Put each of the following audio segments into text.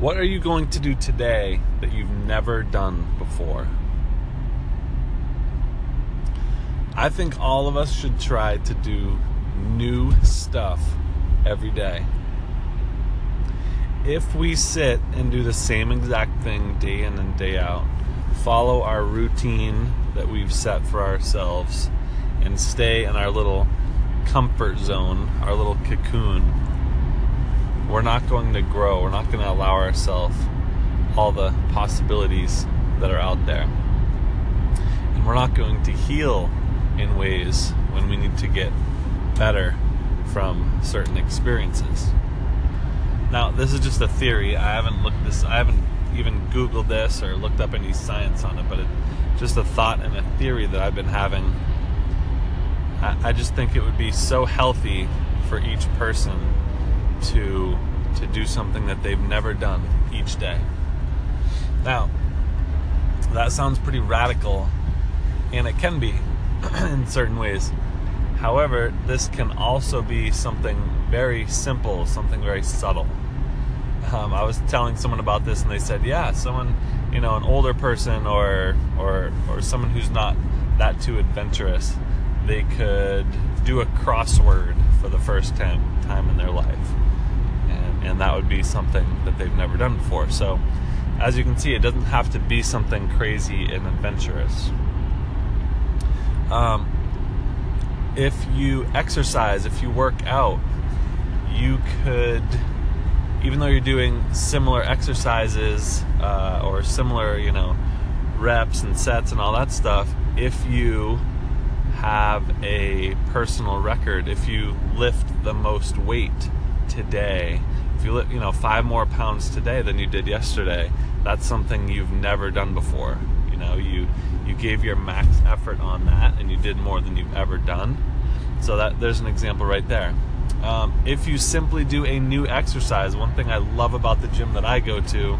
What are you going to do today that you've never done before? I think all of us should try to do new stuff every day. If we sit and do the same exact thing day in and day out, follow our routine that we've set for ourselves, and stay in our little comfort zone, our little cocoon, we're not going to grow. We're not going to allow ourselves all the possibilities that are out there. And we're not going to heal in ways when we need to get better from certain experiences. Now, this is just a theory. I haven't looked this I haven't even googled this or looked up any science on it, but it's just a thought and a theory that I've been having. I, I just think it would be so healthy for each person to to do something that they've never done each day. Now, that sounds pretty radical, and it can be in certain ways. However, this can also be something very simple, something very subtle. Um, I was telling someone about this, and they said, "Yeah, someone, you know, an older person or or or someone who's not that too adventurous, they could do a crossword for the first time time in their life." That would be something that they've never done before. So, as you can see, it doesn't have to be something crazy and adventurous. Um, if you exercise, if you work out, you could, even though you're doing similar exercises uh, or similar, you know, reps and sets and all that stuff, if you have a personal record, if you lift the most weight today, if you lift, you know, five more pounds today than you did yesterday, that's something you've never done before. You know, you you gave your max effort on that, and you did more than you've ever done. So that there's an example right there. Um, if you simply do a new exercise, one thing I love about the gym that I go to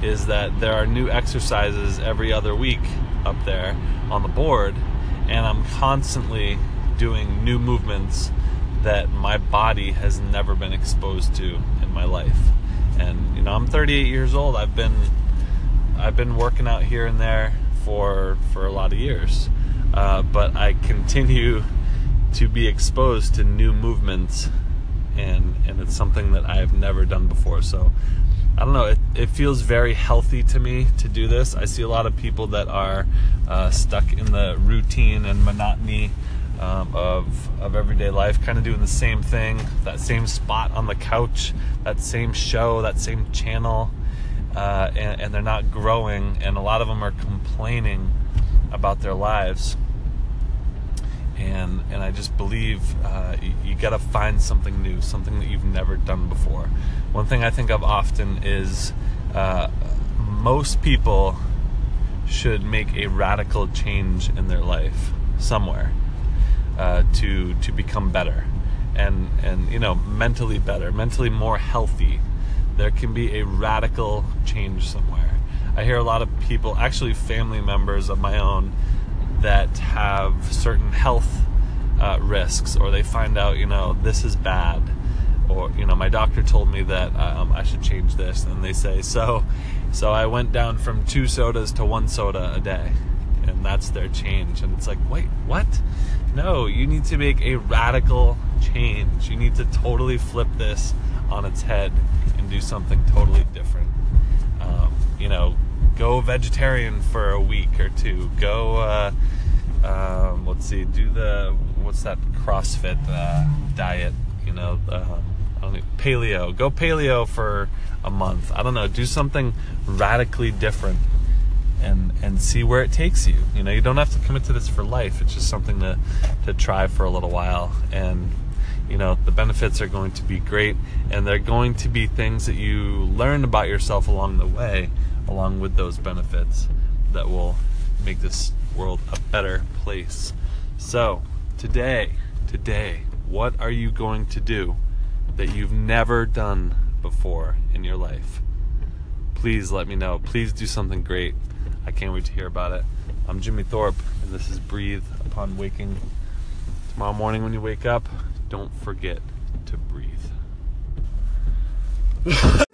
is that there are new exercises every other week up there on the board, and I'm constantly doing new movements that my body has never been exposed to in my life. And you know, I'm 38 years old. I've been I've been working out here and there for for a lot of years, uh, but I continue to be exposed to new movements, and and it's something that I've never done before. So I don't know. It, it feels very healthy to me to do this. I see a lot of people that are uh, stuck in the routine and monotony um, of of everyday life, kind of doing the same thing, that same spot on the couch, that same show, that same channel, uh, and, and, they're not growing. And a lot of them are complaining about their lives. And and I just believe uh, you, you got to find something new, something that you've never done before. One thing I think of often is uh, most people should make a radical change in their life somewhere uh, to to become better and and you know mentally better mentally more healthy. There can be a radical change somewhere. I hear a lot of people actually family members of my own that have certain health uh, risks or they find out you know this is bad. Or you know my doctor told me that um, i should change this and they say so so i went down from two sodas to one soda a day. And that's their change. And it's like wait what no, you need to make a radical change. You need to totally flip this on its head and do something totally different. Um, you know, go vegetarian for a week or two. Go, uh, um, let's see, do the what's that CrossFit uh, diet? You know, um, paleo. Go paleo for a month. I don't know. Do something radically different and and see where it takes you. You know, you don't have to commit to this for life. It's just something to to try for a little while and you know, the benefits are going to be great and they're going to be things that you learn about yourself along the way along with those benefits that will make this world a better place. So, today, today, what are you going to do that you've never done before in your life? Please let me know. Please do something great. I can't wait to hear about it. I'm Jimmy Thorpe, and this is Breathe Upon Waking. Tomorrow morning, when you wake up, don't forget to breathe.